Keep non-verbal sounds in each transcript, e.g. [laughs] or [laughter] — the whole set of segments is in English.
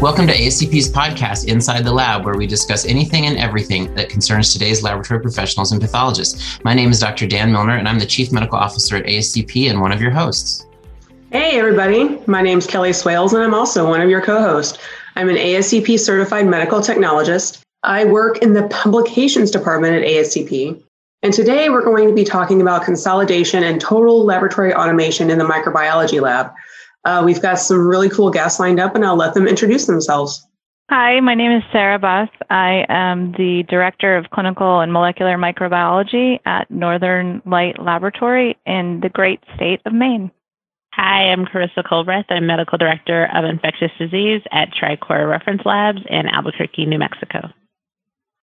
Welcome to ASCP's podcast, Inside the Lab, where we discuss anything and everything that concerns today's laboratory professionals and pathologists. My name is Dr. Dan Milner, and I'm the Chief Medical Officer at ASCP and one of your hosts. Hey, everybody. My name is Kelly Swales, and I'm also one of your co hosts. I'm an ASCP certified medical technologist. I work in the publications department at ASCP. And today we're going to be talking about consolidation and total laboratory automation in the microbiology lab. Uh, we've got some really cool guests lined up, and I'll let them introduce themselves. Hi, my name is Sarah Buss. I am the Director of Clinical and Molecular Microbiology at Northern Light Laboratory in the great state of Maine. Hi, I'm Carissa Culbreath. I'm Medical Director of Infectious Disease at TriCore Reference Labs in Albuquerque, New Mexico.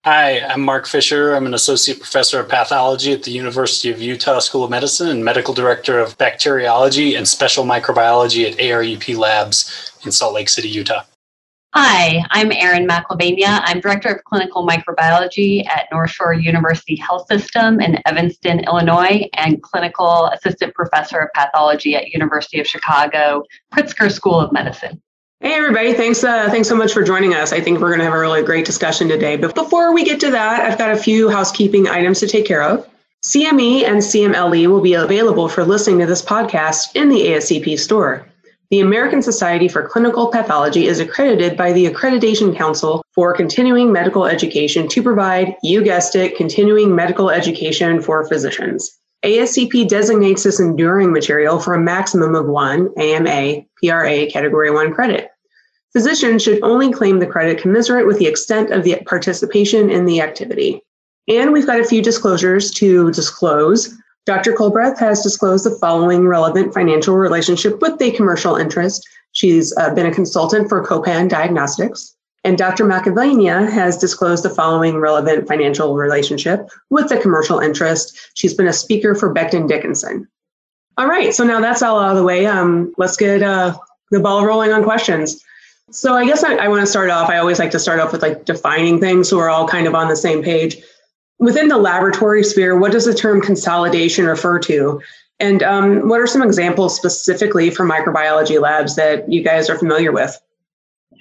Hi, I'm Mark Fisher. I'm an associate professor of pathology at the University of Utah School of Medicine and medical director of bacteriology and special microbiology at ARUP Labs in Salt Lake City, Utah. Hi, I'm Erin McElvania. I'm Director of Clinical Microbiology at North Shore University Health System in Evanston, Illinois, and Clinical Assistant Professor of Pathology at University of Chicago Pritzker School of Medicine. Hey everybody, thanks uh, thanks so much for joining us. I think we're going to have a really great discussion today. But before we get to that, I've got a few housekeeping items to take care of. CME and CMLE will be available for listening to this podcast in the ASCP store. The American Society for Clinical Pathology is accredited by the Accreditation Council for Continuing Medical Education to provide, you guessed it, continuing medical education for physicians. ASCP designates this enduring material for a maximum of one AMA PRA Category 1 credit. Physicians should only claim the credit commensurate with the extent of the participation in the activity. And we've got a few disclosures to disclose. Dr. Culbreath has disclosed the following relevant financial relationship with a commercial interest. She's uh, been a consultant for Copan Diagnostics. And Dr. McElvania has disclosed the following relevant financial relationship with a commercial interest. She's been a speaker for Becton Dickinson. All right, so now that's all out of the way. Um, let's get uh, the ball rolling on questions. So I guess I, I want to start off. I always like to start off with like defining things so we're all kind of on the same page. Within the laboratory sphere, what does the term consolidation refer to? And um, what are some examples specifically for microbiology labs that you guys are familiar with?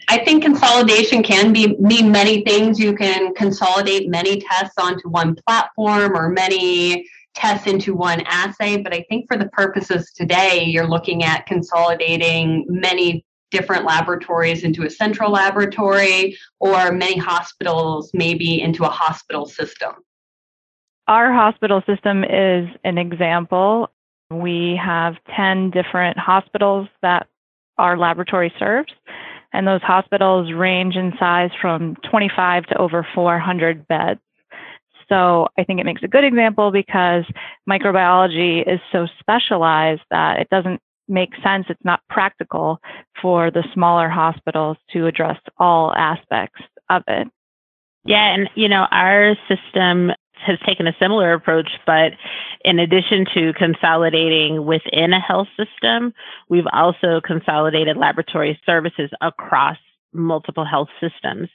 I think consolidation can be mean many things. You can consolidate many tests onto one platform or many tests into one assay. But I think for the purposes today, you're looking at consolidating many different laboratories into a central laboratory or many hospitals maybe into a hospital system? Our hospital system is an example. We have 10 different hospitals that our laboratory serves, and those hospitals range in size from 25 to over 400 beds. So I think it makes a good example because microbiology is so specialized that it doesn't make sense. It's not practical for the smaller hospitals to address all aspects of it. Yeah, and you know, our system has taken a similar approach, but in addition to consolidating within a health system, we've also consolidated laboratory services across multiple health systems.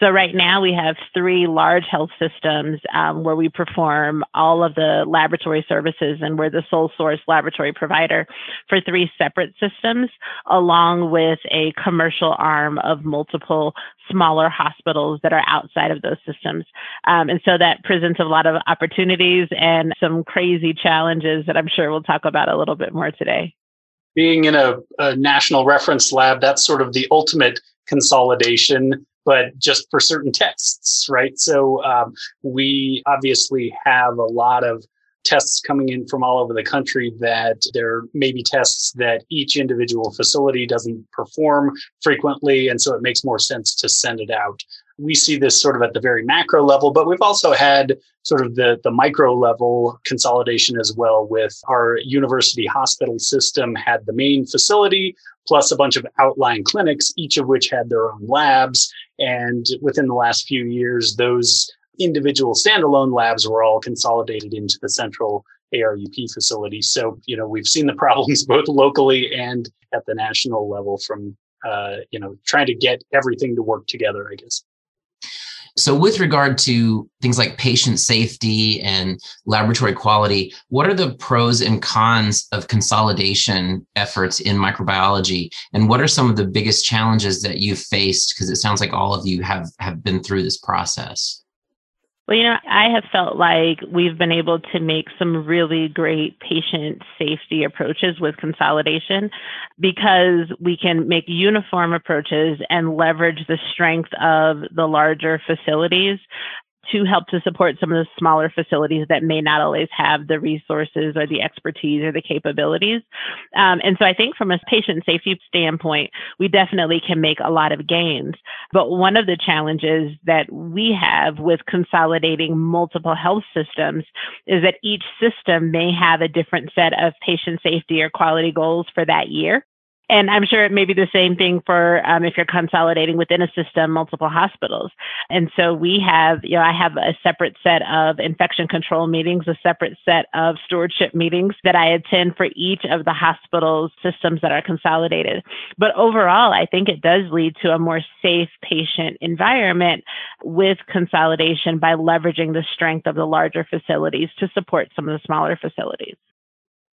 So right now we have three large health systems um, where we perform all of the laboratory services and we're the sole source laboratory provider for three separate systems, along with a commercial arm of multiple smaller hospitals that are outside of those systems. Um, and so that presents a lot of opportunities and some crazy challenges that I'm sure we'll talk about a little bit more today. Being in a, a national reference lab, that's sort of the ultimate consolidation but just for certain tests, right? So um, we obviously have a lot of tests coming in from all over the country that there may be tests that each individual facility doesn't perform frequently. And so it makes more sense to send it out. We see this sort of at the very macro level, but we've also had sort of the, the micro level consolidation as well with our university hospital system had the main facility plus a bunch of outlying clinics, each of which had their own labs. And within the last few years, those individual standalone labs were all consolidated into the central ARUP facility. So, you know, we've seen the [laughs] problems both locally and at the national level from, uh, you know, trying to get everything to work together, I guess. So, with regard to things like patient safety and laboratory quality, what are the pros and cons of consolidation efforts in microbiology? And what are some of the biggest challenges that you've faced? Because it sounds like all of you have, have been through this process. Well, you know, I have felt like we've been able to make some really great patient safety approaches with consolidation because we can make uniform approaches and leverage the strength of the larger facilities to help to support some of the smaller facilities that may not always have the resources or the expertise or the capabilities. Um, and so I think from a patient safety standpoint, we definitely can make a lot of gains. But one of the challenges that we have with consolidating multiple health systems is that each system may have a different set of patient safety or quality goals for that year. And I'm sure it may be the same thing for um, if you're consolidating within a system, multiple hospitals. And so we have, you know, I have a separate set of infection control meetings, a separate set of stewardship meetings that I attend for each of the hospital's systems that are consolidated. But overall, I think it does lead to a more safe patient environment with consolidation by leveraging the strength of the larger facilities to support some of the smaller facilities.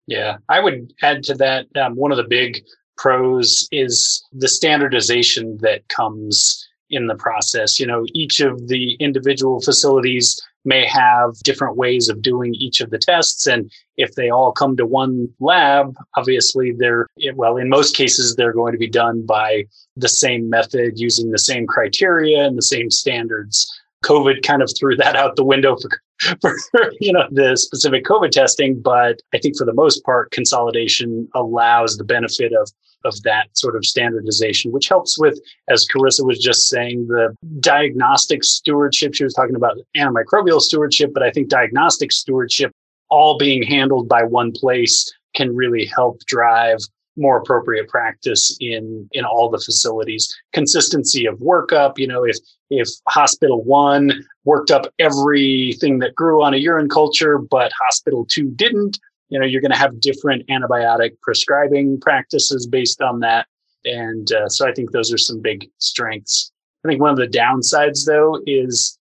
Yeah, I would add to that um, one of the big pros is the standardization that comes in the process. You know, each of the individual facilities may have different ways of doing each of the tests. And if they all come to one lab, obviously they're, well, in most cases, they're going to be done by the same method using the same criteria and the same standards. COVID kind of threw that out the window for, [laughs] for you know the specific COVID testing, but I think for the most part, consolidation allows the benefit of of that sort of standardization, which helps with, as Carissa was just saying, the diagnostic stewardship. She was talking about antimicrobial stewardship, but I think diagnostic stewardship, all being handled by one place, can really help drive more appropriate practice in in all the facilities. Consistency of workup you know if if hospital 1 worked up everything that grew on a urine culture but hospital 2 didn't you know you're going to have different antibiotic prescribing practices based on that. And uh, so i think those are some big strengths. I think one of the downsides though is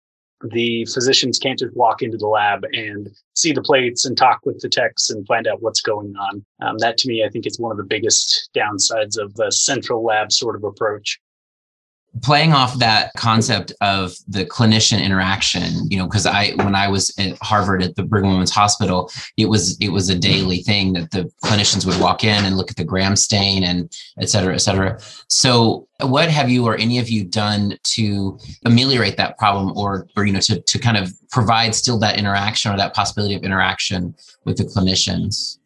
the physicians can't just walk into the lab and see the plates and talk with the techs and find out what's going on. Um, that to me, I think is one of the biggest downsides of the central lab sort of approach playing off that concept of the clinician interaction you know because i when i was at harvard at the brigham women's hospital it was it was a daily thing that the clinicians would walk in and look at the gram stain and et cetera et cetera so what have you or any of you done to ameliorate that problem or or you know to, to kind of provide still that interaction or that possibility of interaction with the clinicians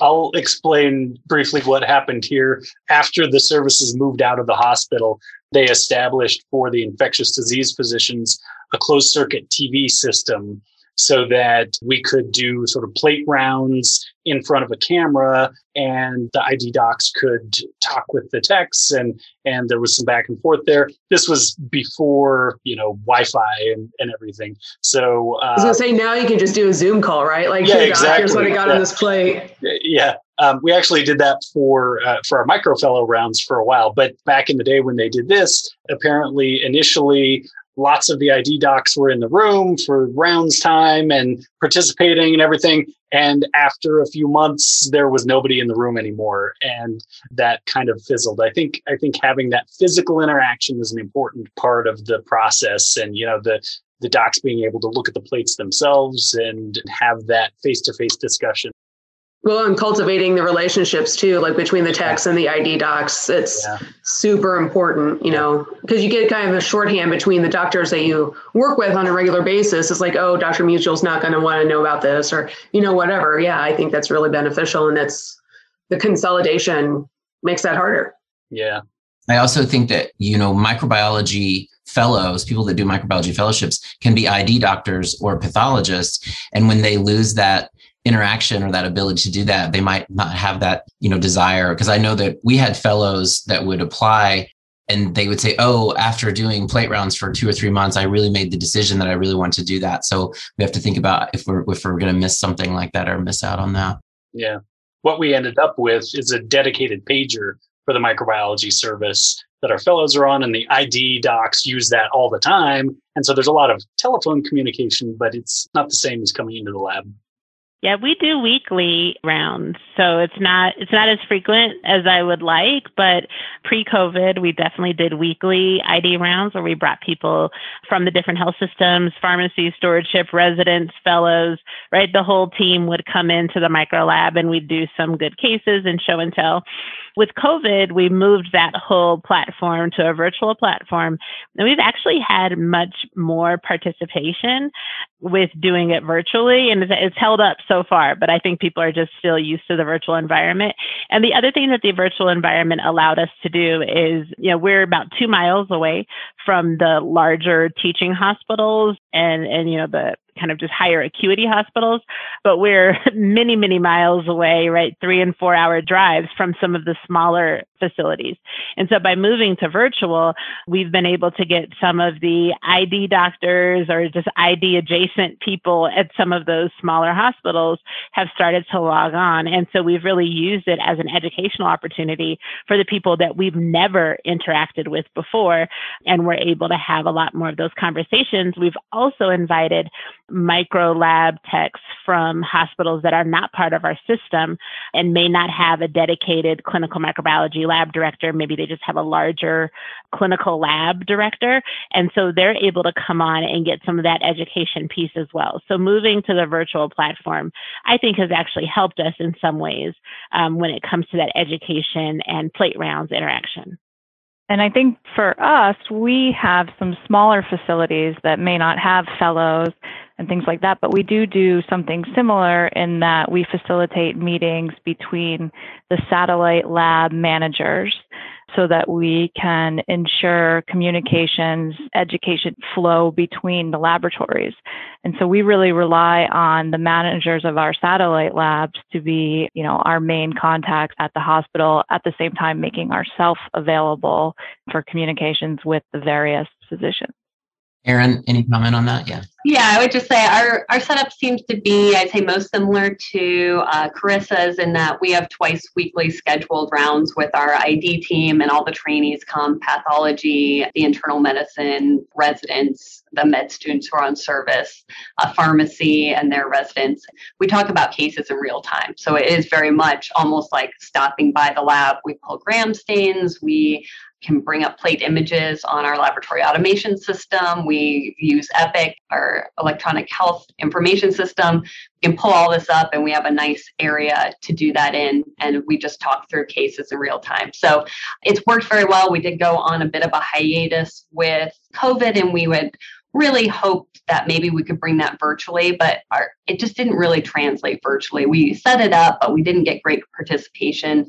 I'll explain briefly what happened here. After the services moved out of the hospital, they established for the infectious disease physicians a closed circuit TV system so that we could do sort of plate rounds in front of a camera and the ID docs could talk with the techs and and there was some back and forth there. This was before, you know, Wi-Fi and, and everything. So uh, I was gonna say now you can just do a Zoom call, right? Like yeah, exactly. here's what I got yeah. on this plate. Yeah. Um, we actually did that for uh, for our microfellow rounds for a while, but back in the day when they did this, apparently initially lots of the ID docs were in the room for rounds time and participating and everything. And after a few months, there was nobody in the room anymore, and that kind of fizzled. I think I think having that physical interaction is an important part of the process, and you know the the docs being able to look at the plates themselves and have that face to face discussion. Well, and cultivating the relationships too, like between the techs and the ID docs, it's yeah. super important, you know, because you get kind of a shorthand between the doctors that you work with on a regular basis. It's like, oh, Dr. Mutual's not going to want to know about this or, you know, whatever. Yeah, I think that's really beneficial. And that's the consolidation makes that harder. Yeah. I also think that, you know, microbiology fellows, people that do microbiology fellowships, can be ID doctors or pathologists. And when they lose that interaction or that ability to do that they might not have that you know desire because i know that we had fellows that would apply and they would say oh after doing plate rounds for two or three months i really made the decision that i really want to do that so we have to think about if we're if we're going to miss something like that or miss out on that yeah what we ended up with is a dedicated pager for the microbiology service that our fellows are on, and the ID docs use that all the time. And so there's a lot of telephone communication, but it's not the same as coming into the lab. Yeah, we do weekly rounds. So it's not it's not as frequent as I would like, but pre-COVID, we definitely did weekly ID rounds where we brought people from the different health systems, pharmacies, stewardship, residents, fellows, right? The whole team would come into the micro lab and we'd do some good cases and show and tell. With COVID, we moved that whole platform to a virtual platform. And we've actually had much more participation with doing it virtually. And it's held up so far, but I think people are just still used to the virtual environment. And the other thing that the virtual environment allowed us to do is, you know, we're about two miles away from the larger teaching hospitals and, and, you know, the kind of just higher acuity hospitals, but we're [laughs] many, many miles away, right? Three and four hour drives from some of the smaller facilities. And so by moving to virtual, we've been able to get some of the ID doctors or just ID adjacent people at some of those smaller hospitals have started to log on. And so we've really used it as an educational opportunity for the people that we've never interacted with before. And we're able to have a lot more of those conversations. We've also invited micro lab techs from hospitals that are not part of our system and may not have a dedicated clinical microbiology lab director. Maybe they just have a larger clinical lab director. And so they're able to come on and get some of that education piece as well. So moving to the virtual platform, I think has actually helped us in some ways um, when it comes to that education and plate rounds interaction. And I think for us, we have some smaller facilities that may not have fellows and things like that, but we do do something similar in that we facilitate meetings between the satellite lab managers so that we can ensure communications, education flow between the laboratories. And so we really rely on the managers of our satellite labs to be, you know, our main contacts at the hospital at the same time making ourselves available for communications with the various physicians. Erin, any comment on that? Yeah. Yeah, I would just say our, our setup seems to be, I'd say, most similar to uh, Carissa's in that we have twice weekly scheduled rounds with our ID team, and all the trainees come pathology, the internal medicine residents, the med students who are on service, pharmacy, and their residents. We talk about cases in real time. So it is very much almost like stopping by the lab. We pull gram stains, we can bring up plate images on our laboratory automation system. We use Epic, our electronic health information system. We can pull all this up and we have a nice area to do that in. And we just talk through cases in real time. So it's worked very well. We did go on a bit of a hiatus with COVID and we would really hoped that maybe we could bring that virtually, but our, it just didn't really translate virtually. We set it up, but we didn't get great participation.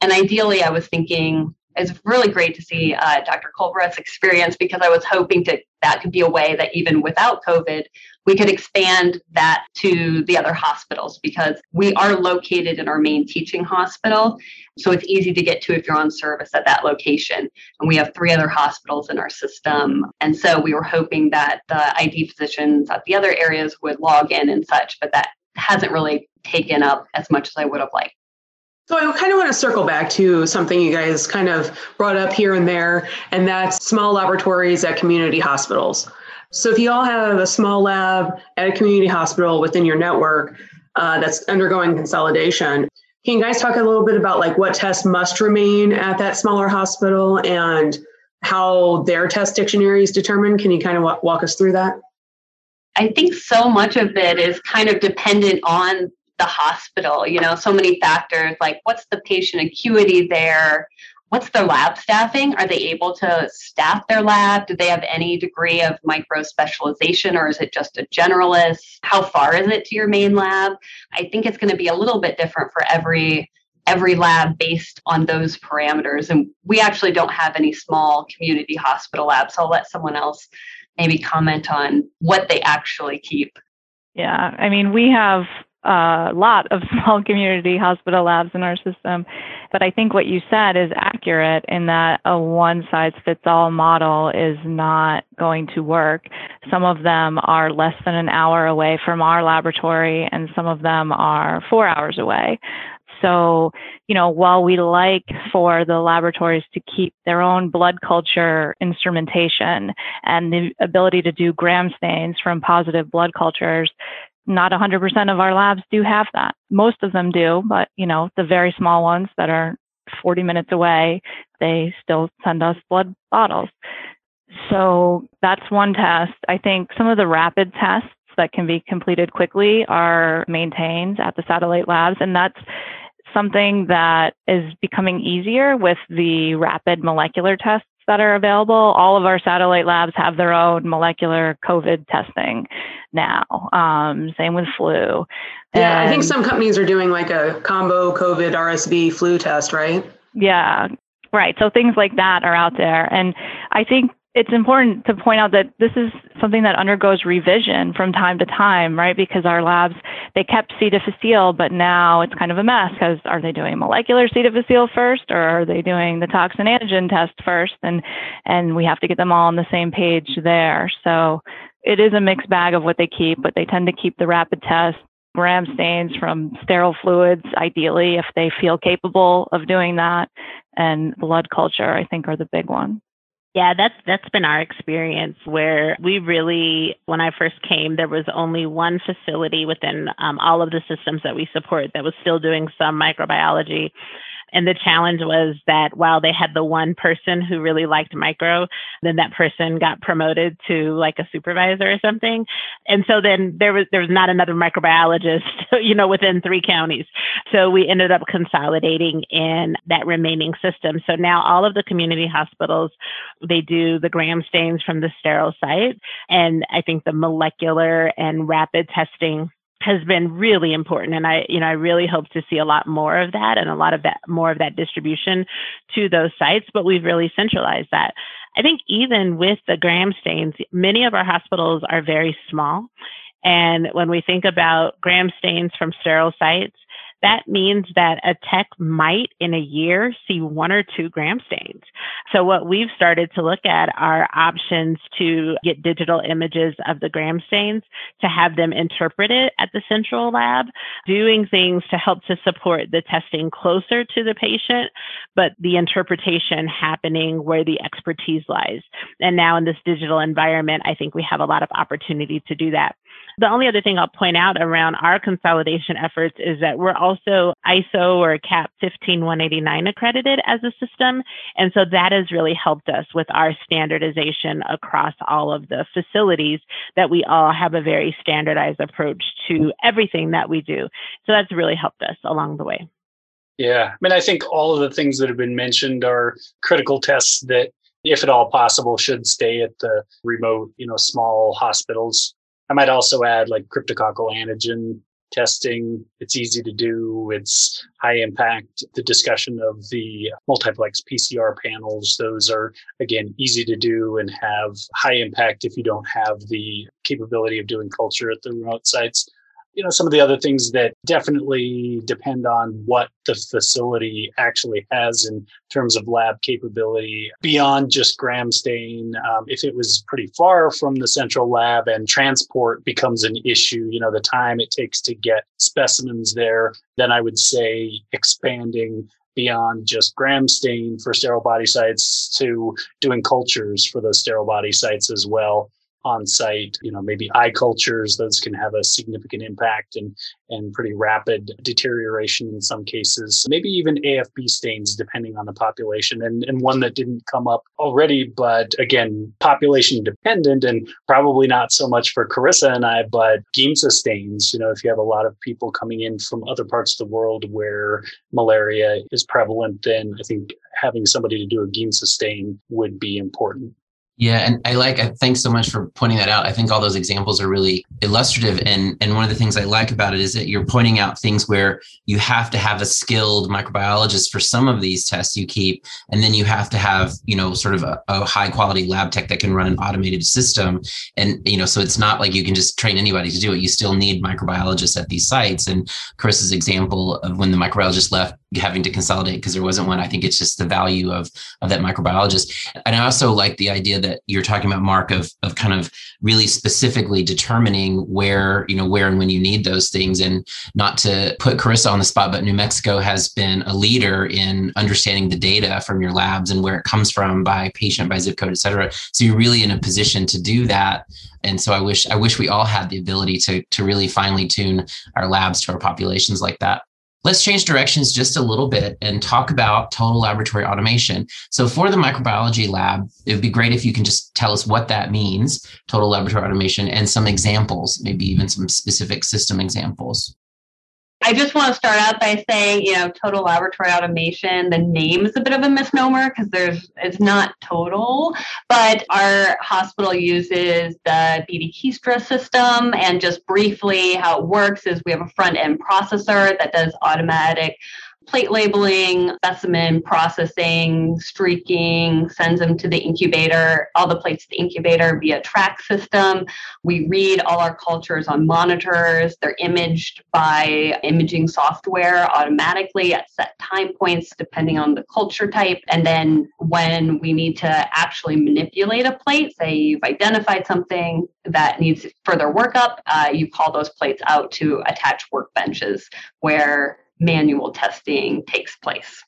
And ideally, I was thinking it's really great to see uh, Dr. Culbreath's experience because I was hoping to that could be a way that even without COVID, we could expand that to the other hospitals because we are located in our main teaching hospital. So it's easy to get to if you're on service at that location. And we have three other hospitals in our system. And so we were hoping that the ID physicians at the other areas would log in and such, but that hasn't really taken up as much as I would have liked. So I kind of want to circle back to something you guys kind of brought up here and there, and that's small laboratories at community hospitals. So if you all have a small lab at a community hospital within your network uh, that's undergoing consolidation, can you guys talk a little bit about like what tests must remain at that smaller hospital and how their test dictionary is determined? Can you kind of walk us through that? I think so much of it is kind of dependent on the hospital you know so many factors like what's the patient acuity there? What's their lab staffing? Are they able to staff their lab? Do they have any degree of micro specialization or is it just a generalist? How far is it to your main lab? I think it's going to be a little bit different for every every lab based on those parameters and we actually don't have any small community hospital labs so i'll let someone else maybe comment on what they actually keep. Yeah i mean we have a lot of [laughs] small community hospital labs in our system. But I think what you said is accurate in that a one size fits all model is not going to work. Some of them are less than an hour away from our laboratory, and some of them are four hours away. so, you know, while we like for the laboratories to keep their own blood culture instrumentation and the ability to do gram stains from positive blood cultures, not 100% of our labs do have that. Most of them do, but you know, the very small ones that are 40 minutes away, they still send us blood bottles. So that's one test. I think some of the rapid tests that can be completed quickly are maintained at the satellite labs, and that's something that is becoming easier with the rapid molecular tests that are available. All of our satellite labs have their own molecular COVID testing now. Um, same with flu. Yeah, and I think some companies are doing like a combo COVID RSV flu test, right? Yeah, right. So things like that are out there. And I think it's important to point out that this is something that undergoes revision from time to time, right? Because our labs, they kept C. difficile, but now it's kind of a mess because are they doing molecular C. difficile first or are they doing the toxin antigen test first? And, and we have to get them all on the same page there. So it is a mixed bag of what they keep, but they tend to keep the rapid test, gram stains from sterile fluids, ideally, if they feel capable of doing that. And blood culture, I think, are the big ones. Yeah, that's that's been our experience where we really, when I first came, there was only one facility within um, all of the systems that we support that was still doing some microbiology. And the challenge was that while they had the one person who really liked micro, then that person got promoted to like a supervisor or something. And so then there was there was not another microbiologist, [laughs] you know, within three counties. So we ended up consolidating in that remaining system. So now all of the community hospitals, they do the gram stains from the sterile site. And I think the molecular and rapid testing has been really important and i you know i really hope to see a lot more of that and a lot of that more of that distribution to those sites but we've really centralized that. I think even with the gram stains many of our hospitals are very small and when we think about gram stains from sterile sites that means that a tech might in a year see one or two gram stains. So what we've started to look at are options to get digital images of the gram stains to have them interpreted at the central lab, doing things to help to support the testing closer to the patient, but the interpretation happening where the expertise lies. And now in this digital environment, I think we have a lot of opportunity to do that. The only other thing I'll point out around our consolidation efforts is that we're also ISO or CAP 15189 accredited as a system. And so that has really helped us with our standardization across all of the facilities that we all have a very standardized approach to everything that we do. So that's really helped us along the way. Yeah. I mean, I think all of the things that have been mentioned are critical tests that, if at all possible, should stay at the remote, you know, small hospitals I might also add like cryptococcal antigen testing. It's easy to do. It's high impact. The discussion of the multiplex PCR panels, those are again easy to do and have high impact if you don't have the capability of doing culture at the remote sites you know some of the other things that definitely depend on what the facility actually has in terms of lab capability beyond just gram stain. Um, if it was pretty far from the central lab and transport becomes an issue you know the time it takes to get specimens there then i would say expanding beyond just gram stain for sterile body sites to doing cultures for those sterile body sites as well on site, you know, maybe eye cultures, those can have a significant impact and, and pretty rapid deterioration in some cases, maybe even AFB stains, depending on the population. And, and one that didn't come up already, but again, population dependent and probably not so much for Carissa and I, but Giemsa stains, you know, if you have a lot of people coming in from other parts of the world where malaria is prevalent, then I think having somebody to do a Giemsa stain would be important. Yeah, and I like. Thanks so much for pointing that out. I think all those examples are really illustrative, and and one of the things I like about it is that you're pointing out things where you have to have a skilled microbiologist for some of these tests you keep, and then you have to have you know sort of a, a high quality lab tech that can run an automated system, and you know so it's not like you can just train anybody to do it. You still need microbiologists at these sites. And Chris's example of when the microbiologist left having to consolidate because there wasn't one. I think it's just the value of of that microbiologist. And I also like the idea that you're talking about, Mark, of of kind of really specifically determining where, you know, where and when you need those things. And not to put Carissa on the spot, but New Mexico has been a leader in understanding the data from your labs and where it comes from by patient, by zip code, et cetera. So you're really in a position to do that. And so I wish I wish we all had the ability to to really finely tune our labs to our populations like that. Let's change directions just a little bit and talk about total laboratory automation. So, for the microbiology lab, it would be great if you can just tell us what that means, total laboratory automation, and some examples, maybe even some specific system examples. I just want to start out by saying, you know, total laboratory automation, the name is a bit of a misnomer because there's it's not total, but our hospital uses the BD Kiestra system and just briefly how it works is we have a front end processor that does automatic plate labeling, specimen processing, streaking, sends them to the incubator, all the plates to the incubator via track system. We read all our cultures on monitors. They're imaged by imaging software automatically at set time points, depending on the culture type. And then when we need to actually manipulate a plate, say you've identified something that needs further workup, uh, you call those plates out to attach workbenches where manual testing takes place.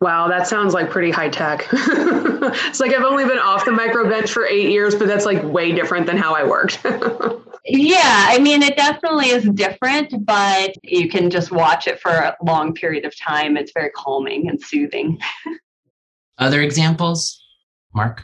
Wow, that sounds like pretty high tech. [laughs] it's like I've only been off the micro bench for eight years, but that's like way different than how I worked. [laughs] yeah, I mean, it definitely is different, but you can just watch it for a long period of time. It's very calming and soothing. [laughs] Other examples, Mark?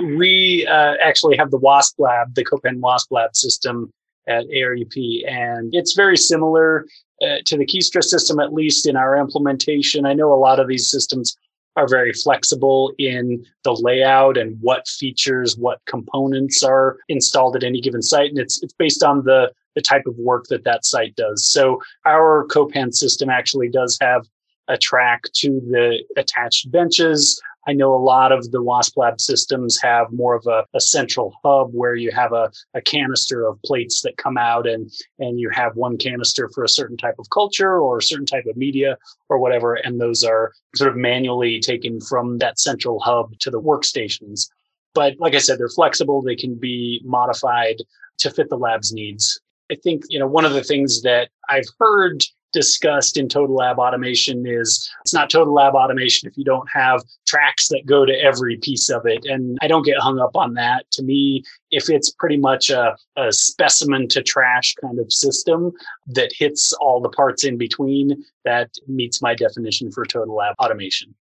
We uh, actually have the WASPLab, the Copan WASPLab system at ARUP, and it's very similar uh, to the Kiestra system, at least in our implementation. I know a lot of these systems are very flexible in the layout and what features, what components are installed at any given site, and it's it's based on the the type of work that that site does. So our Copan system actually does have a track to the attached benches. I know a lot of the WASPLab systems have more of a, a central hub where you have a, a, canister of plates that come out and, and you have one canister for a certain type of culture or a certain type of media or whatever. And those are sort of manually taken from that central hub to the workstations. But like I said, they're flexible. They can be modified to fit the lab's needs. I think, you know, one of the things that I've heard discussed in total lab automation is it's not total lab automation if you don't have tracks that go to every piece of it. And I don't get hung up on that. To me, if it's pretty much a, a specimen to trash kind of system that hits all the parts in between, that meets my definition for total lab automation.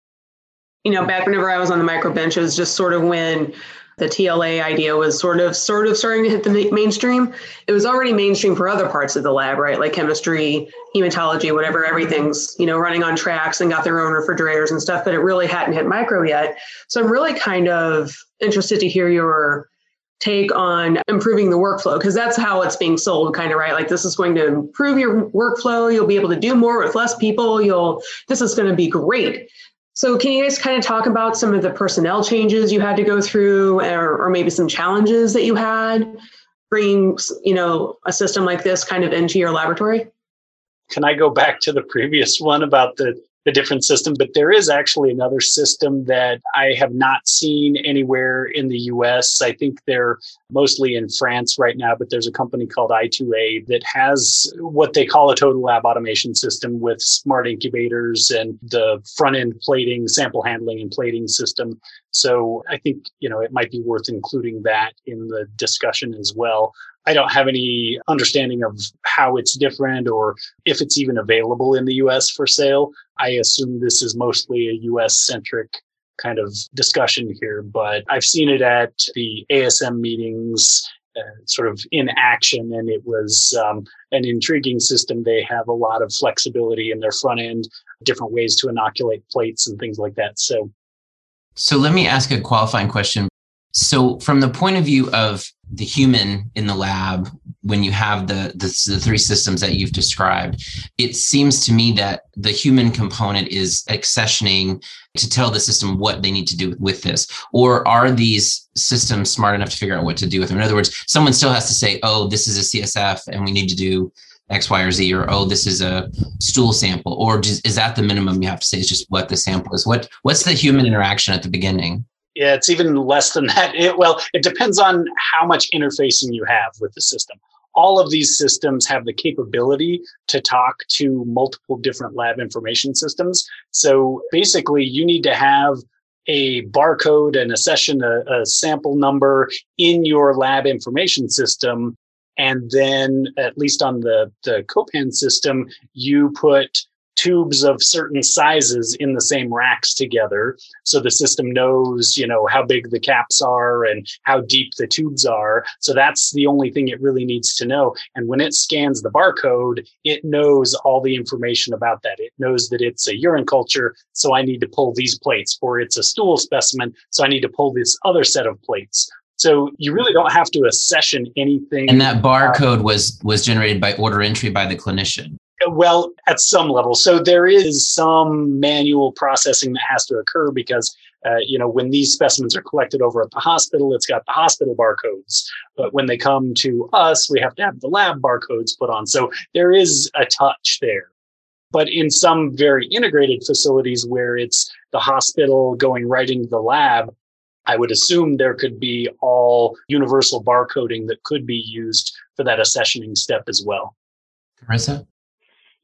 You know, back whenever I was on the micro bench, it was just sort of when the TLA idea was sort of sort of starting to hit the mainstream. It was already mainstream for other parts of the lab, right? Like chemistry, hematology, whatever. Everything's you know running on tracks and got their own refrigerators and stuff, but it really hadn't hit micro yet. So I'm really kind of interested to hear your take on improving the workflow because that's how it's being sold kind of right like this is going to improve your workflow you'll be able to do more with less people you'll this is going to be great so, can you guys kind of talk about some of the personnel changes you had to go through, or, or, maybe some challenges that you had bringing, you know, a system like this kind of into your laboratory? Can I go back to the previous one about the the different system, but there is actually another system that I have not seen anywhere in the US. I think they're mostly in France right now, but there's a company called I2A that has what they call a total lab automation system with smart incubators and the front end plating, sample handling and plating system. So I think, you know, it might be worth including that in the discussion as well. I don't have any understanding of how it's different or if it's even available in the US for sale. I assume this is mostly a US centric kind of discussion here, but I've seen it at the ASM meetings. Uh, sort of in action, and it was um, an intriguing system. They have a lot of flexibility in their front end, different ways to inoculate plates and things like that. So, so let me ask a qualifying question. So, from the point of view of the human in the lab, when you have the, the, the three systems that you've described, it seems to me that the human component is accessioning to tell the system what they need to do with this. Or are these systems smart enough to figure out what to do with them? In other words, someone still has to say, "Oh, this is a CSF, and we need to do." X, Y, or Z, or oh, this is a stool sample, or just, is that the minimum you have to say? Is just what the sample is? What what's the human interaction at the beginning? Yeah, it's even less than that. It, well, it depends on how much interfacing you have with the system. All of these systems have the capability to talk to multiple different lab information systems. So basically, you need to have a barcode and accession, a, a sample number in your lab information system and then, at least on the, the Copan system, you put tubes of certain sizes in the same racks together. So the system knows you know how big the caps are and how deep the tubes are. So that's the only thing it really needs to know. And when it scans the barcode it knows all the information about that. It knows that it's a urine culture so i need to pull these plates. Or it's a stool specimen so i need to pull this other set of plates. So you really don't have to accession anything. And that uh, barcode was was generated by order entry by the clinician. Well, at some level. So there is some manual processing that has to occur because uh, you know when these specimens are collected over at the hospital, it's got the hospital barcodes. But when they come to us, we have to have the lab barcodes put on. So there is a touch there. But in some very integrated facilities where it's the hospital going right into the lab, I would assume there could be all universal barcoding that could be used for that accessioning step as well. Carissa?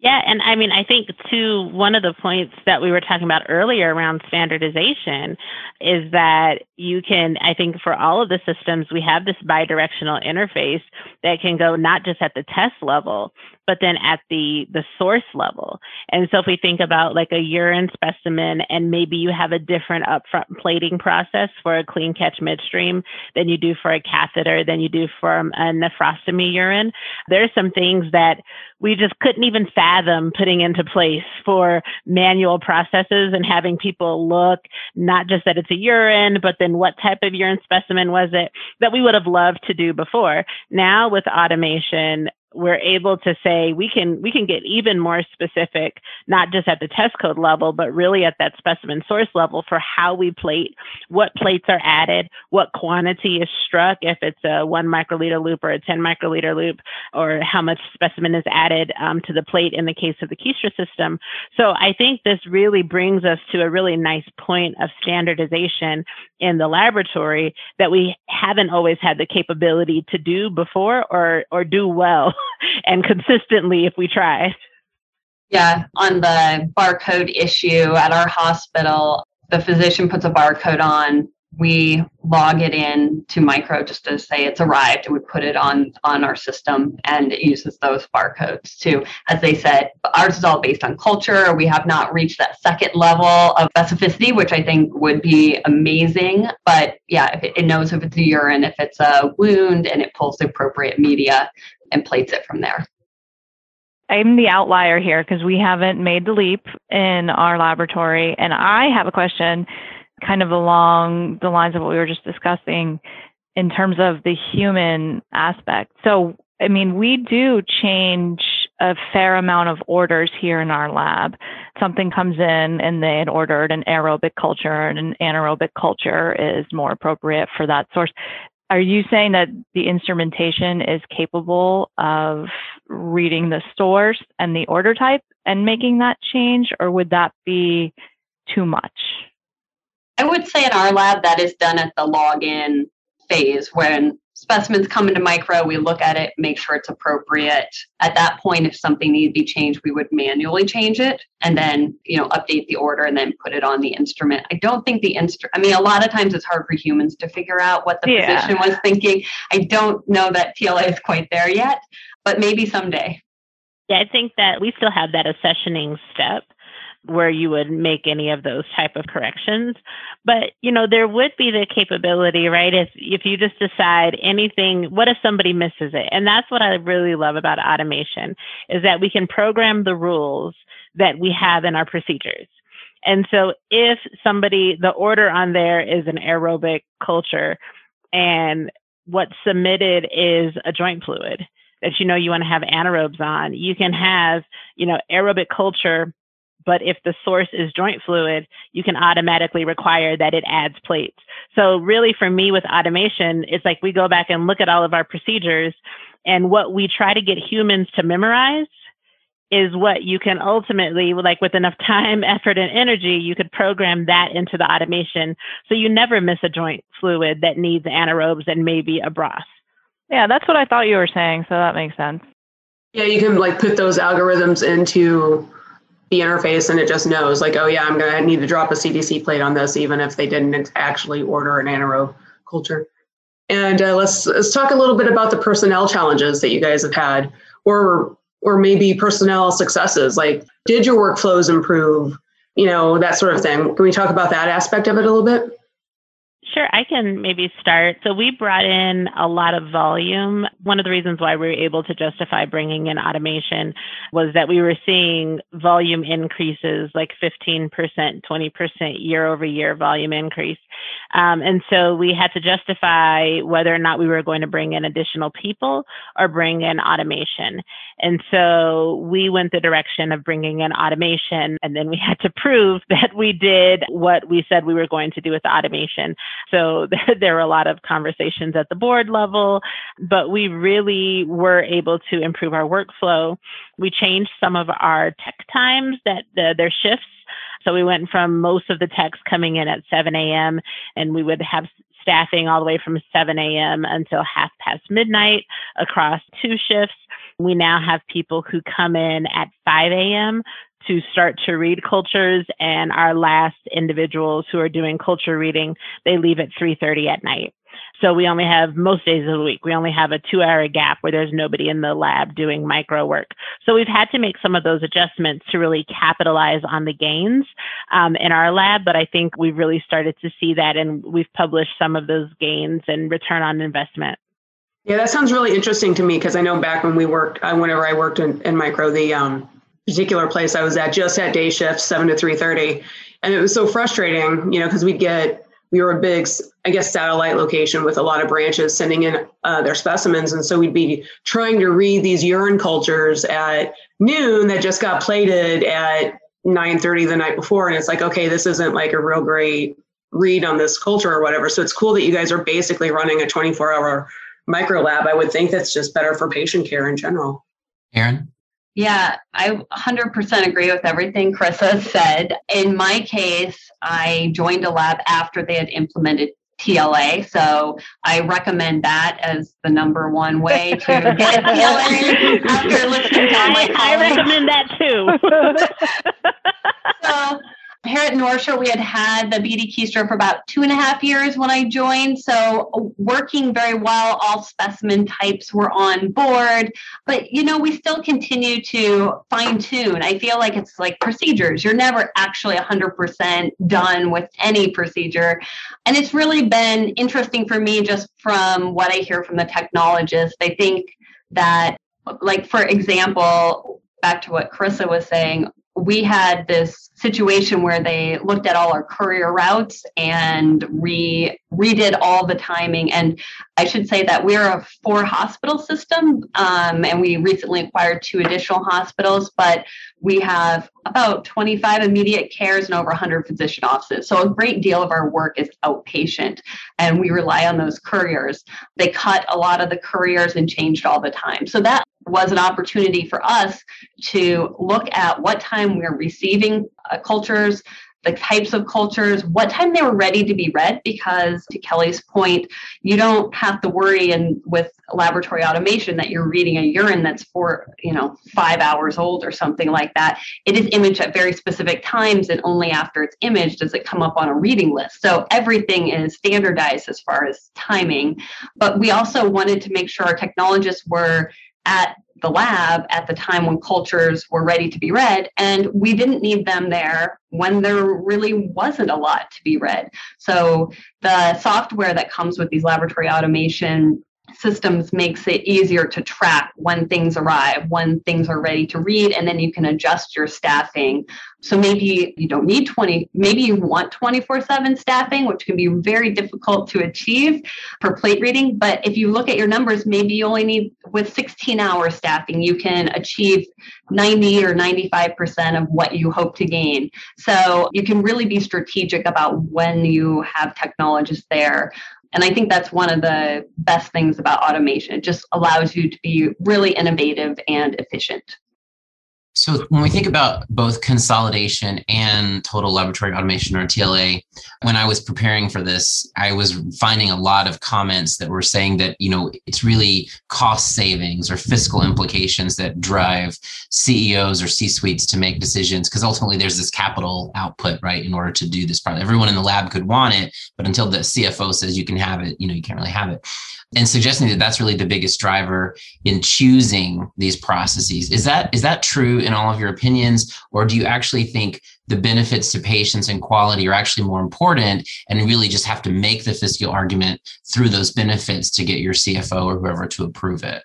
Yeah, and I mean, I think to one of the points that we were talking about earlier around standardization is that you can, I think for all of the systems, we have this bidirectional interface that can go not just at the test level, but then at the the source level. And so if we think about like a urine specimen and maybe you have a different upfront plating process for a clean catch midstream than you do for a catheter, than you do for a nephrostomy urine, there's some things that we just couldn't even fathom putting into place for manual processes and having people look not just that it's a urine, but then what type of urine specimen was it that we would have loved to do before. Now with automation, we're able to say we can we can get even more specific not just at the test code level but really at that specimen source level for how we plate what plates are added what quantity is struck if it's a one microliter loop or a 10 microliter loop or how much specimen is added um, to the plate in the case of the Kiestra system. So i think this really brings us to a really nice point of standardization in the laboratory that we haven't always had the capability to do before or or do well [laughs] and consistently if we try. Yeah, on the barcode issue at our hospital, the physician puts a barcode on. We log it in to micro just to say it's arrived and we put it on on our system and it uses those barcodes too. As they said, ours is all based on culture. We have not reached that second level of specificity, which I think would be amazing. But yeah, it, knows if it's urine, if it's a wound, and it pulls the appropriate media and plates it from there. I'm the outlier here because we haven't made the leap in our laboratory. And I have a question kind of along the lines of what we were just discussing in terms of the human aspect. So, I mean, we do change a fair amount of orders here in our lab. Something comes in and they had ordered an aerobic culture and an anaerobic culture is more appropriate for that source. Are you saying that the instrumentation is capable of reading the source and the order type and making that change, or would that be too much? I would say in our lab that is done at the login phase when specimens come into micro, we look at it, make sure it's appropriate. At that point, if something needs to be changed, we would manually change it and then, you know, update the order and then put it on the instrument. I don't think the instrument, I mean, a lot of times it's hard for humans to figure out what the yeah. physician was thinking. I don't know that TLA is quite there yet, but maybe someday. Yeah, I think that we still have that accessioning step where you would make any of those type of corrections. But you know there would be the capability right if if you just decide anything what if somebody misses it? And that's what i really love about automation is that we can program the rules that we have in our procedures. And so if somebody the order on there is an aerobic culture and what's submitted is a joint fluid that you know you want to have anaerobes on you can have you know aerobic culture but if the source is joint fluid, you can automatically require that it adds plates. So really for me with automation, it's like we go back and look at all of our procedures And what we try to get humans to memorize is what you can ultimately, like with enough time, [laughs] effort, and energy, you could program that into the automation so you never miss a joint fluid that needs anaerobes and maybe a broth. Yeah, that's what I thought you were saying. So that makes sense. Yeah, you can like put those algorithms into the interface and it just knows like, oh yeah, I'm gonna need to drop a CDC plate on this, even if they didn't actually order an anaerobe culture. And uh, let's let's talk a little bit about the personnel challenges that you guys have had, or or maybe personnel successes. Like, did your workflows improve? You know, that sort of thing. Can we talk about that aspect of it a little bit? Sure, I can maybe start. So we brought in a lot of volume. One of the reasons why we were able to justify bringing in automation was that we were seeing volume increases like 15%, 20% year over year volume increase. Um, and so we had to justify whether or not we were going to bring in additional people or bring in automation. And so we went the direction of bringing in automation. And then we had to prove [laughs] that we did what we said we were going to do with automation. So there, [laughs] there were a lot of conversations at the board level, but we really were able to improve our workflow. We changed some of our tech times that the, their shifts. So we went from most of the techs coming in at 7 a.m. and we would have staffing all the way from 7 a.m. until half past midnight across two shifts. We now have people who come in at 5 a.m to start to read cultures and our last individuals who are doing culture reading they leave at 3.30 at night so we only have most days of the week we only have a two hour gap where there's nobody in the lab doing micro work. So we've had to make some of those adjustments to really capitalize on the gains um, in our lab but i think we've really started to see that and we've published some of those gains and return on investment. Yeah, that sounds really interesting to me because I know back when we worked, uh, whenever I worked in, in micro, the um, particular place I was at just at day shift, seven to three thirty, and it was so frustrating, you know, because we'd get we were a big, I guess, satellite location with a lot of branches sending in uh, their specimens, and so we'd be trying to read these urine cultures at noon that just got plated at nine thirty the night before, and it's like, okay, this isn't like a real great read on this culture or whatever. So it's cool that you guys are basically running a twenty four hour micro lab. I would think that's just better for patient care in general. Aaron. Yeah, I 100% agree with everything Carissa said. In my case, I joined a lab after they had implemented TLA. So I recommend that as the number one way to get [laughs] TLA after listening to my I, I recommend that too. [laughs] [laughs] so here at North Shore, we had had the BD Kiestra for about two and a half years when I joined. So working very well, all specimen types were on board. But, you know, we still continue to fine tune. I feel like it's like procedures. You're never actually 100% done with any procedure. And it's really been interesting for me just from what I hear from the technologists. I think that, like, for example, back to what Carissa was saying, we had this situation where they looked at all our courier routes and re redid all the timing. And I should say that we're a four hospital system, um, and we recently acquired two additional hospitals, but we have about 25 immediate cares and over 100 physician offices. So a great deal of our work is outpatient, and we rely on those couriers. They cut a lot of the couriers and changed all the time. So that was an opportunity for us to look at what time we're receiving uh, cultures, the types of cultures, what time they were ready to be read, because to Kelly's point, you don't have to worry and with laboratory automation that you're reading a urine that's for, you know, five hours old or something like that. It is imaged at very specific times, and only after it's imaged does it come up on a reading list. So everything is standardized as far as timing. But we also wanted to make sure our technologists were at the lab at the time when cultures were ready to be read and we didn't need them there when there really wasn't a lot to be read. So the software that comes with these laboratory automation systems makes it easier to track when things arrive, when things are ready to read, and then you can adjust your staffing. So maybe you don't need 20, maybe you want 24 7 staffing, which can be very difficult to achieve for plate reading. But if you look at your numbers, maybe you only need with 16 hour staffing, you can achieve 90 or 95% of what you hope to gain. So you can really be strategic about when you have technologists there And I think that's one of the best things about automation. It just allows you to be really innovative and efficient. So when we think about both consolidation and total laboratory automation or TLA, when I was preparing for this, I was finding a lot of comments that were saying that, you know, it's really cost savings or fiscal implications that drive CEOs or C-suites to make decisions because ultimately there's this capital output, right, in order to do this part. Everyone in the lab could want it, but until the CFO says you can have it, you know, you can't really have it. And suggesting that that's really the biggest driver in choosing these processes. Is that is that true in all of your opinions, or do you actually think the benefits to patients and quality are actually more important, and really just have to make the fiscal argument through those benefits to get your CFO or whoever to approve it?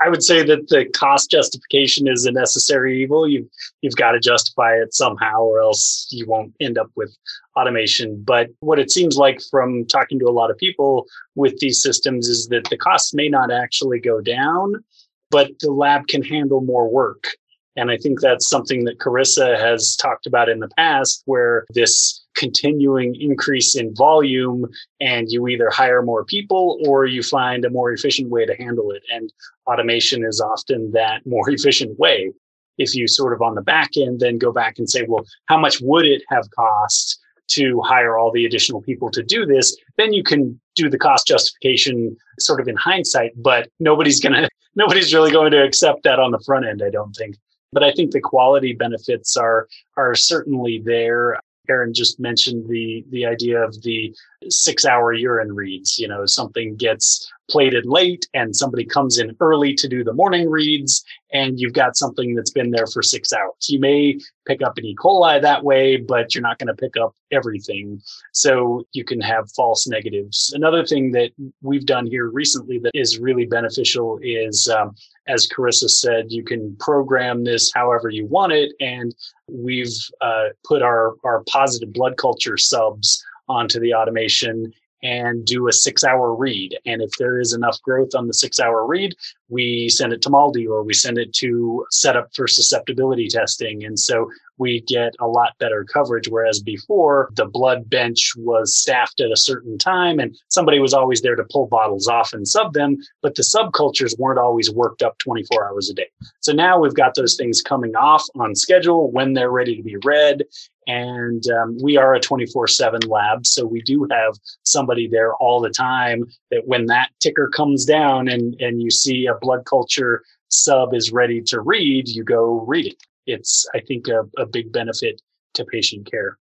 I would say that the cost justification is a necessary evil. You've you've got to justify it somehow, or else you won't end up with automation. But what it seems like from talking to a lot of people with these systems is that the costs may not actually go down, but the lab can handle more work. And I think that's something that Carissa has talked about in the past, where this continuing increase in volume and you either hire more people or you find a more efficient way to handle it. And automation is often that [laughs] more efficient way. If you sort of on the back end then go back and say, well, how much would it have cost to hire all the additional people to do this? Then you can do the cost justification sort of in hindsight, but nobody's going [laughs] to, nobody's really going to accept that on the front end, I don't think. But I think the quality benefits are, are certainly there. Aaron just mentioned the the idea of the six hour urine reads. You know, something gets plated late and somebody comes in early to do the morning reads and you've got something that's been there for six hours. You may pick up an E. coli that way, but you're not going to pick up everything. So you can have false negatives. Another thing that we've done here recently that is really beneficial is, um, as Carissa said, you can program this however you want it. And we've uh, put our, our positive blood culture subs onto the automation and do a six hour read. And if there is enough growth on the six hour read, we send it to MALDI or we send it to set up for susceptibility testing. And so we get a lot better coverage. Whereas before, the blood bench was staffed at a certain time and somebody was always there to pull bottles off and sub them, but the subcultures weren't always worked up 24 hours a day. So now we've got those things coming off on schedule when they're ready to be read. And um, we are a 24 7 lab. So we do have somebody there all the time that when that ticker comes down and, and you see a blood culture sub is ready to read, you go read it it's, I think, a, a big benefit to patient care.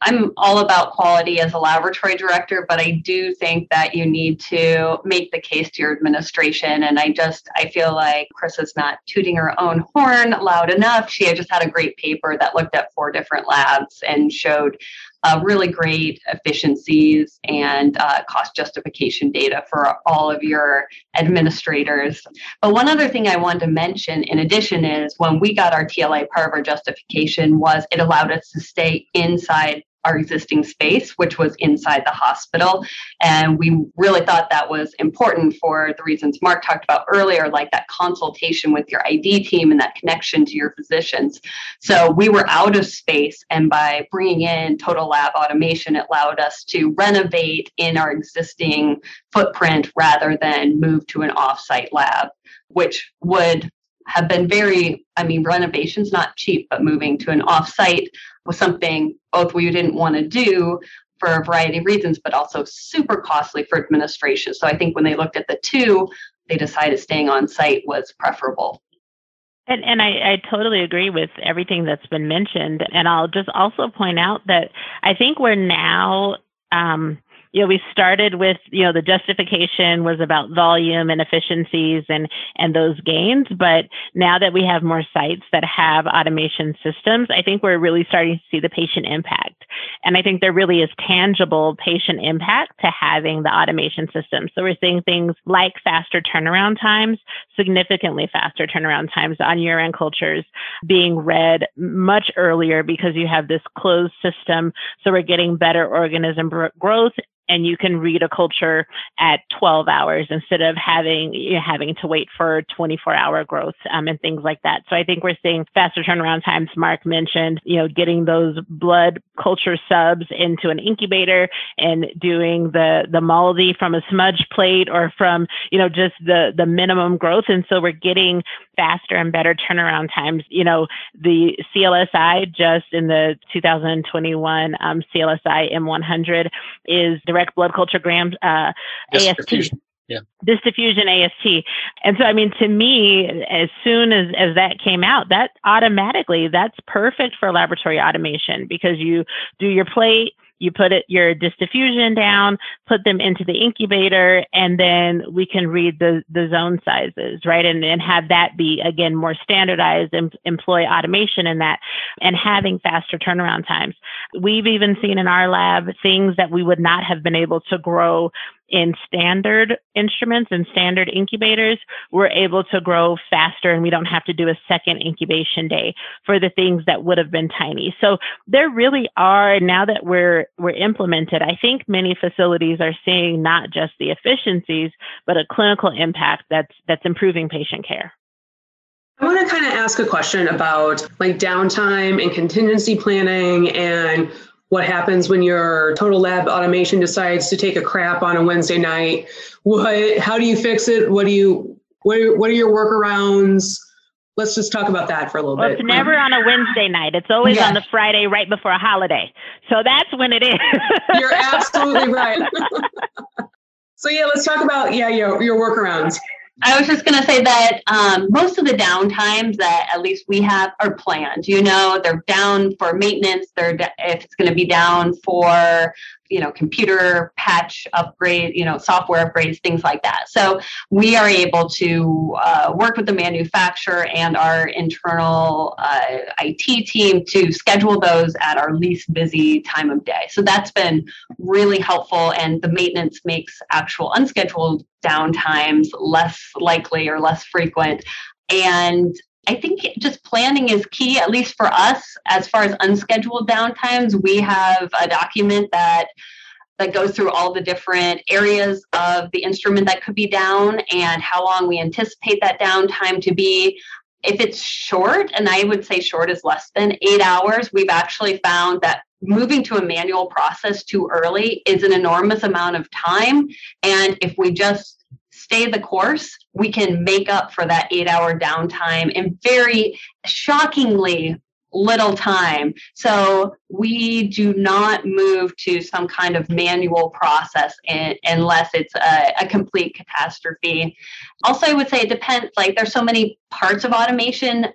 I'm all about quality as a laboratory director, but I do think that you need to make the case to your administration. And I just, I feel like Chris is not tooting her own horn loud enough. She had just had a great paper that looked at four different labs and showed uh, really great efficiencies and uh, cost justification data for all of your administrators. But one other thing I wanted to mention in addition is when we got our TLA, part of our justification was it allowed us to stay inside our existing space, which was inside the hospital. And we really thought that was important for the reasons Mark talked about earlier, like that consultation with your ID team and that connection to your physicians. So we were out of space, and by bringing in total lab automation, it allowed us to renovate in our existing footprint rather than move to an offsite lab, which would have been very, I mean, renovation's not cheap, but moving to an offsite was something both we didn't want to do for a variety of reasons, but also super costly for administration. So I think when they looked at the two, they decided staying on site was preferable. And, and I, I totally agree with everything that's been mentioned. And I'll just also point out that I think we're now um, you know, we started with, you know, the justification was about volume and efficiencies and, and those gains. But now that we have more sites that have automation systems, I think we're really starting to see the patient impact. And I think there really is tangible patient impact to having the automation system. So we're seeing things like faster turnaround times, significantly faster turnaround times on urine cultures being read much earlier because you have this closed system. So we're getting better organism growth and you can read a culture at 12 hours instead of having you know, having to wait for 24 hour growth um, and things like that. So I think we're seeing faster turnaround times. Mark mentioned, you know, getting those blood culture subs into an incubator and doing the the MALDI from a smudge plate or from you know just the the minimum growth, and so we're getting faster and better turnaround times. You know, the CLSI just in the 2021 um, CLSI M100 is direct blood culture gram uh, AST. Yeah. Disk diffusion AST. And so, I mean, to me, as soon as, as that came out, that automatically, that's perfect for laboratory automation because you do your plate, you put it your diffusion down, put them into the incubator, and then we can read the, the zone sizes, right? And, and have that be again more standardized and employ automation in that and having faster turnaround times. We've even seen in our lab things that we would not have been able to grow in standard instruments and standard incubators, we're able to grow faster and we don't have to do a second incubation day for the things that would have been tiny. So there really are, now that we're, we're implemented, I think many facilities are seeing not just the efficiencies, but a clinical impact that's, that's improving patient care. I want to kind of ask a question about like downtime and contingency planning and what happens when your total lab automation decides to take a crap on a Wednesday night? What? How do you fix it? What do you? What are, what are your workarounds? Let's just talk about that for a little well, bit. It's never on a Wednesday night. It's always yeah. on the Friday right before a holiday. So that's when it is. You're absolutely [laughs] right. [laughs] so yeah, let's talk about yeah your your workarounds. I was just going to say that um, most of the downtimes that at least we have are planned. You know, they're down for maintenance. They're if it's going to be down for you know computer patch upgrade you know software upgrades things like that. So we are able to uh, work with the manufacturer and our internal uh, it team to schedule those at our least busy time of day. So that's been really helpful and the maintenance makes actual unscheduled downtimes less likely or less frequent. And I think just planning is key, at least for us. As far as unscheduled downtimes, we have a document that that goes through all the different areas of the instrument that could be down and how long we anticipate that downtime to be. If it's short, and I would say short is less than eight hours, we've actually found that moving to a manual process too early is an enormous amount of time. And if we just stay the course, we can make up for that eight hour downtime in very shockingly little time. So we do not move to some kind of manual process in, unless it's a, a, complete catastrophe. Also, I would say it depends, like, there's so many parts of automation.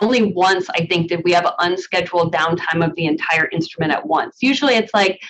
Only once, I think, did we have unscheduled downtime of the entire instrument at once. Usually it's like,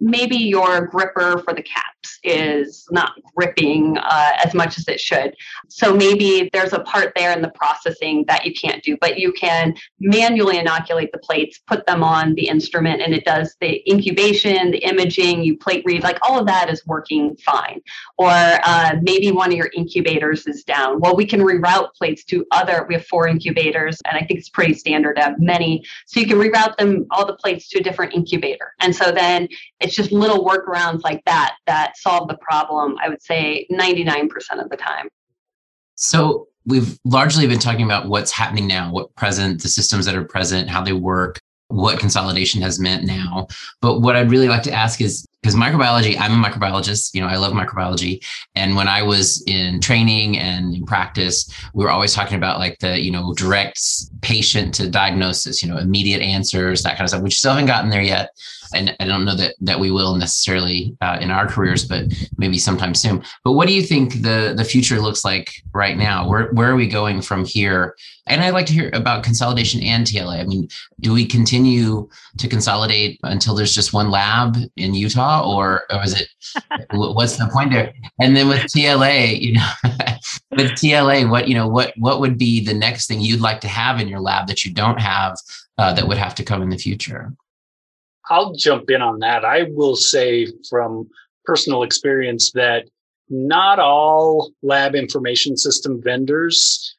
maybe your gripper for the caps is not gripping uh, as much as it should. So maybe there's a part there in the processing that you can't do, but you can manually inoculate the plates, put them on the instrument, and it does the incubation, the imaging, you plate read, like all of that is working fine. Or uh, maybe one of your incubators is down. Well, we can reroute plates to other, we have four incubators, and I think it's pretty standard to have many. So you can reroute them, all the plates to a different incubator. And so then it's just little workarounds like that that solve the problem, I would say 99% of the time. So we've largely been talking about what's happening now, what present, the systems that are present, how they work, what consolidation has meant now. But what I'd really like to ask is because microbiology, I'm a microbiologist, you know, I love microbiology. And when I was in training and in practice, we were always talking about like the, you know, direct patient to diagnosis, you know, immediate answers, that kind of stuff, which still haven't gotten there yet and I don't know that that we will necessarily uh, in our careers, but maybe sometime soon. But what do you think the the future looks like right now? Where where are we going from here? And I'd like to hear about consolidation and TLA. I mean, do we continue to consolidate until there's just one lab in Utah, or, or is it what's the point there? And then with TLA, you know, [laughs] with TLA, what you know, what what would be the next thing you'd like to have in your lab that you don't have uh, that would have to come in the future? I'll jump in on that. I will say from personal experience that not all lab information system vendors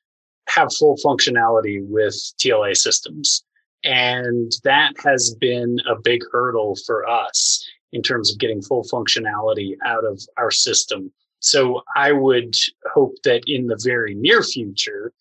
have full functionality with TLA systems. And that has been a big hurdle for us in terms of getting full functionality out of our system. So I would hope that in the very near future,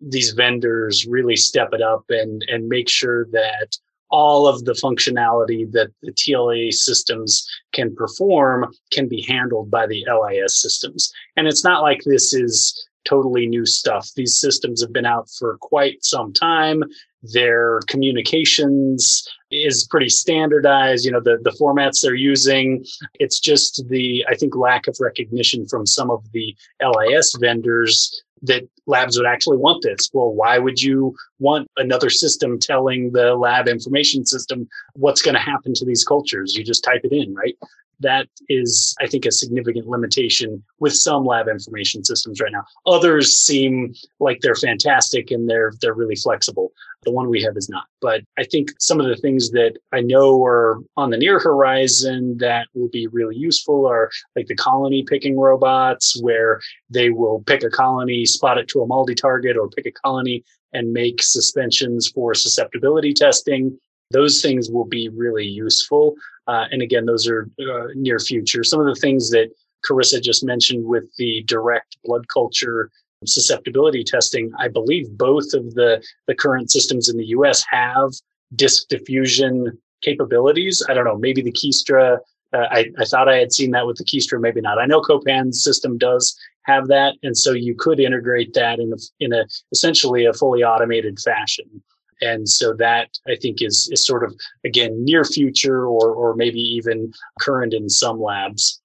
these vendors really step it up and, and make sure that all of the functionality that the TLA systems can perform can be handled by the LIS systems. And it's not like this is totally new stuff. These systems have been out for quite some time. Their communications is pretty standardized. You know, the, the formats they're using. It's just the, I think, lack of recognition from some of the LIS vendors that labs would actually want this. Well, why would you want another system telling the lab information system what's going to happen to these cultures? You just type it in, right? That is, I think, a significant limitation with some lab information systems right now. Others seem like they're fantastic and they're they're really flexible. The one we have is not. But I think some of the things that I know are on the near horizon that will be really useful are like the colony picking robots, where they will pick a colony, spot it to a multi target, or pick a colony and make suspensions for susceptibility testing. Those things will be really useful. Uh, and again, those are uh, near future. Some of the things that Carissa just mentioned with the direct blood culture susceptibility testing, I believe both of the, the current systems in the US have disk diffusion capabilities. I don't know, maybe the Kiestra, uh, I, I thought I had seen that with the Kiestra, maybe not. I know Copan's system does have that. And so you could integrate that in a, in a essentially a fully automated fashion. And so that I think is, is sort of, again, near future or, or maybe even current in some labs.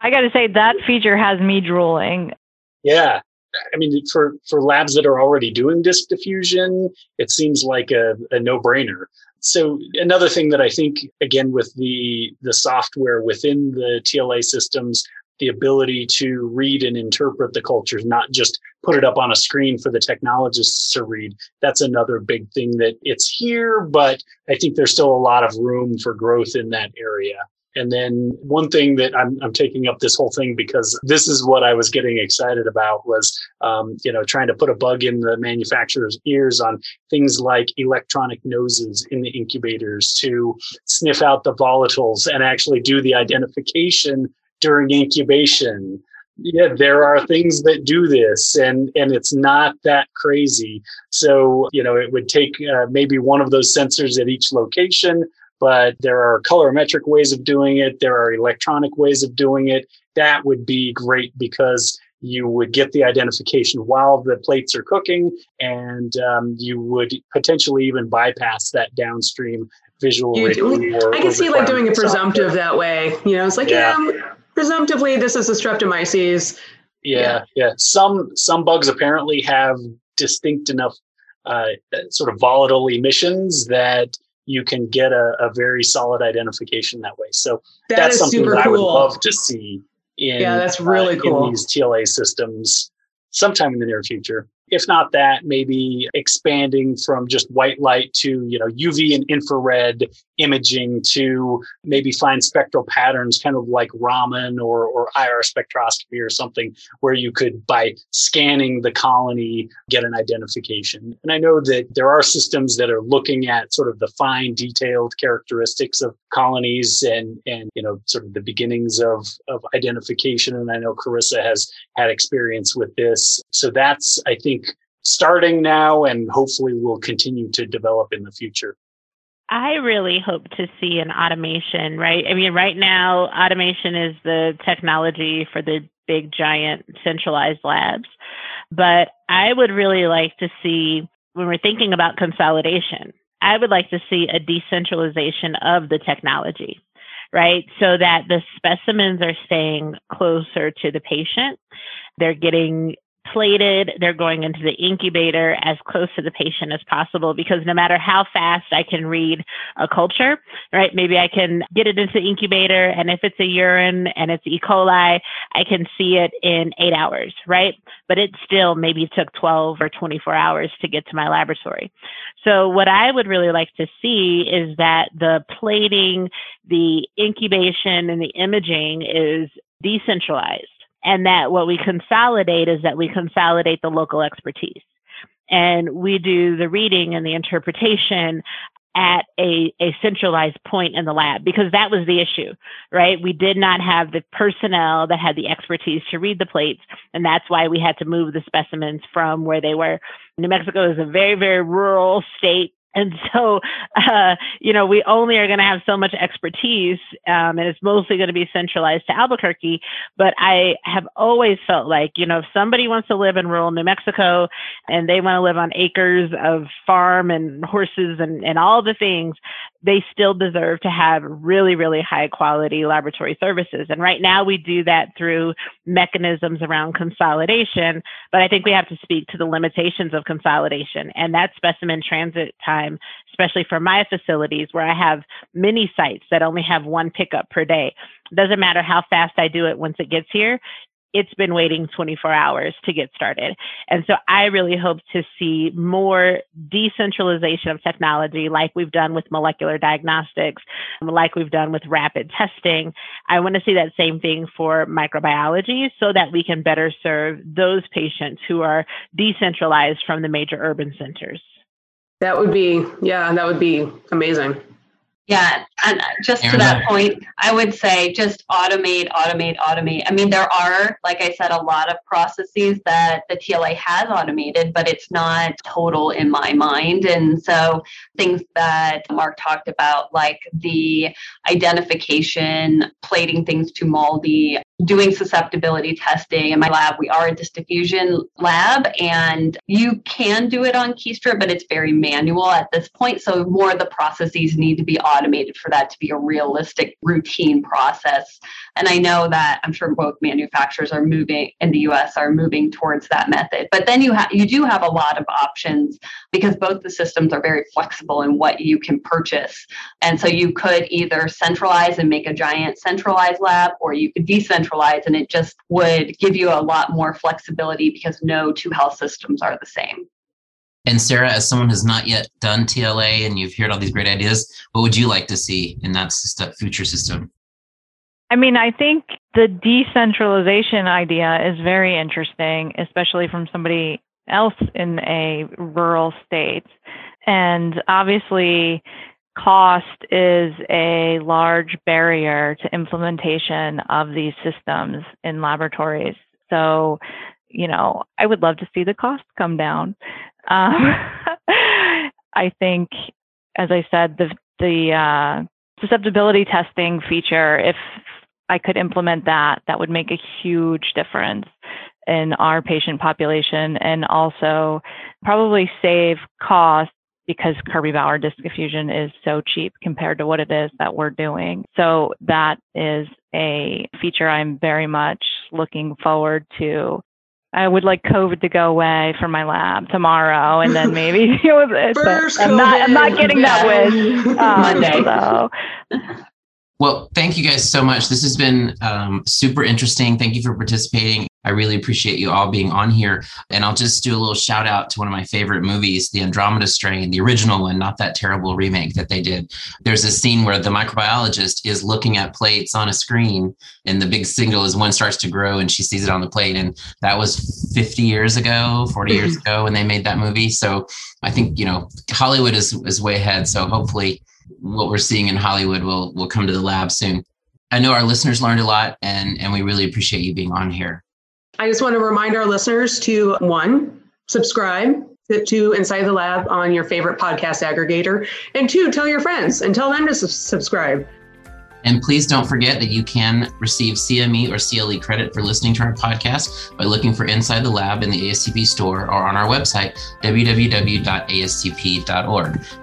I got to say that feature has me drooling. Yeah, I mean, for for labs that are already doing disk diffusion, it seems like a, a no brainer. So another thing that I think, again, with the the software within the TLA systems, the ability to read and interpret the cultures, not just put it up on a screen for the technologists to read. That's another big thing that it's here, but I think there's still a lot of room for growth in that area. And then one thing that I'm, I'm taking up this whole thing because this is what I was getting excited about was, um, you know, trying to put a bug in the manufacturer's ears on things like electronic noses in the incubators to sniff out the volatiles and actually do the identification during incubation. Yeah, there are things that do this, and and it's not that crazy. So you know, it would take uh, maybe one of those sensors at each location but there are colorimetric ways of doing it. There are electronic ways of doing it. That would be great because you would get the identification while the plates are cooking, and um, you would potentially even bypass that downstream visual. I can see like doing a presumptive software. that way. You know, it's like yeah. yeah, presumptively this is a streptomyces. Yeah, yeah, yeah. Some some bugs apparently have distinct enough uh, sort of volatile emissions that you can get a, a very solid identification that way. So that that's something that. I would love to see in yeah, that's really uh, cool. in these TLA systems sometime in the near future if not that, maybe expanding from just white light to, you know, UV and infrared imaging to maybe find spectral patterns, kind of like Raman or, or IR spectroscopy or something, where you could, by scanning the colony, get an identification. And I know that there are systems that are looking at sort of the fine, detailed characteristics of colonies and, and you know, sort of the beginnings of, of identification. And I know Carissa has had experience with this. So that's, I think, starting now and hopefully will continue to develop in the future? I really hope to see an automation, right? I mean, right now, automation is the technology for the big, giant, centralized labs. But I would really like to see, when we're thinking about consolidation, I would like to see a decentralization of the technology, right? So that the specimens are staying closer to the patient. They're getting plated. They're going into the incubator as close to the patient as possible because no matter how fast I can read a culture, right? Maybe I can get it into the incubator and if it's a urine and it's E. coli, I can see it in eight hours, right? But it still maybe took 12 or 24 hours to get to my laboratory. So what I would really like to see is that the plating, the incubation and the imaging is decentralized and that what we consolidate is that we consolidate the local expertise and we do the reading and the interpretation at a, a centralized point in the lab because that was the issue, right? We did not have the personnel that had the expertise to read the plates. And that's why we had to move the specimens from where they were. New Mexico is a very, very rural state and so, uh, you know, we only are going to have so much expertise, um, and it's mostly going to be centralized to Albuquerque. But I have always felt like, you know, if somebody wants to live in rural New Mexico and they want to live on acres of farm and horses and, and all the things, they still deserve to have really, really high quality laboratory services. And right now we do that through mechanisms around consolidation. But I think we have to speak to the limitations of consolidation and that specimen transit time especially for my facilities where I have many sites that only have one pickup per day. It doesn't matter how fast I do it once it gets here, it's been waiting 24 hours to get started. And so I really hope to see more decentralization of technology like we've done with molecular diagnostics, like we've done with rapid testing. I want to see that same thing for microbiology so that we can better serve those patients who are decentralized from the major urban centers. That would be, yeah, that would be amazing. Yeah, and just to that point, I would say just automate, automate, automate. I mean, there are, like I said, a lot of processes that the TLA has automated, but it's not total in my mind. And so things that Mark talked about, like the identification, plating things to MALDI, doing susceptibility testing in my lab. We are a diffusion lab and you can do it on Kiestra, but it's very manual at this point. So more of the processes need to be automated for that to be a realistic routine process. And I know that I'm sure both manufacturers are moving in the US are moving towards that method. But then you have you do have a lot of options because both the systems are very flexible in what you can purchase. And so you could either centralize and make a giant centralized lab or you could decentralize centralized and it just would give you a lot more flexibility because no two health systems are the same. And Sarah, as someone who's not yet done TLA and you've heard all these great ideas, what would you like to see in that system, future system? I mean, I think the decentralization idea is very interesting, especially from somebody else in a rural state. And obviously, cost is a large barrier to implementation of these systems in laboratories. So, you know, I would love to see the cost come down. Um, [laughs] I think, as I said, the the uh, susceptibility testing feature, if I could implement that, that would make a huge difference in our patient population and also probably save costs because Kirby Bauer disc diffusion is so cheap compared to what it is that we're doing. So that is a feature I'm very much looking forward to. I would like COVID to go away from my lab tomorrow, and then [laughs] maybe [laughs] deal with it. First I'm not. I'm not getting yeah. that wish [laughs] um, Monday. So. Well, thank you guys so much. This has been um, super interesting. Thank you for participating. I really appreciate you all being on here. And I'll just do a little shout out to one of my favorite movies, The Andromeda Strain, the original one, not that terrible remake that they did. There's a scene where the microbiologist is looking at plates on a screen, and the big signal is one starts to grow and she sees it on the plate. And that was 50 years ago, 40 years mm-hmm. ago when they made that movie. So I think, you know, Hollywood is, is way ahead. So hopefully, what we're seeing in Hollywood will will come to the lab soon. I know our listeners learned a lot and and we really appreciate you being on here. I just want to remind our listeners to one, subscribe to Inside the Lab on your favorite podcast aggregator, and two, tell your friends and tell them to subscribe. And please don't forget that you can receive CME or CLE credit for listening to our podcast by looking for Inside the Lab in the ASCP store or on our website, www.ascp.org.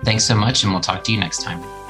Thanks so much, and we'll talk to you next time.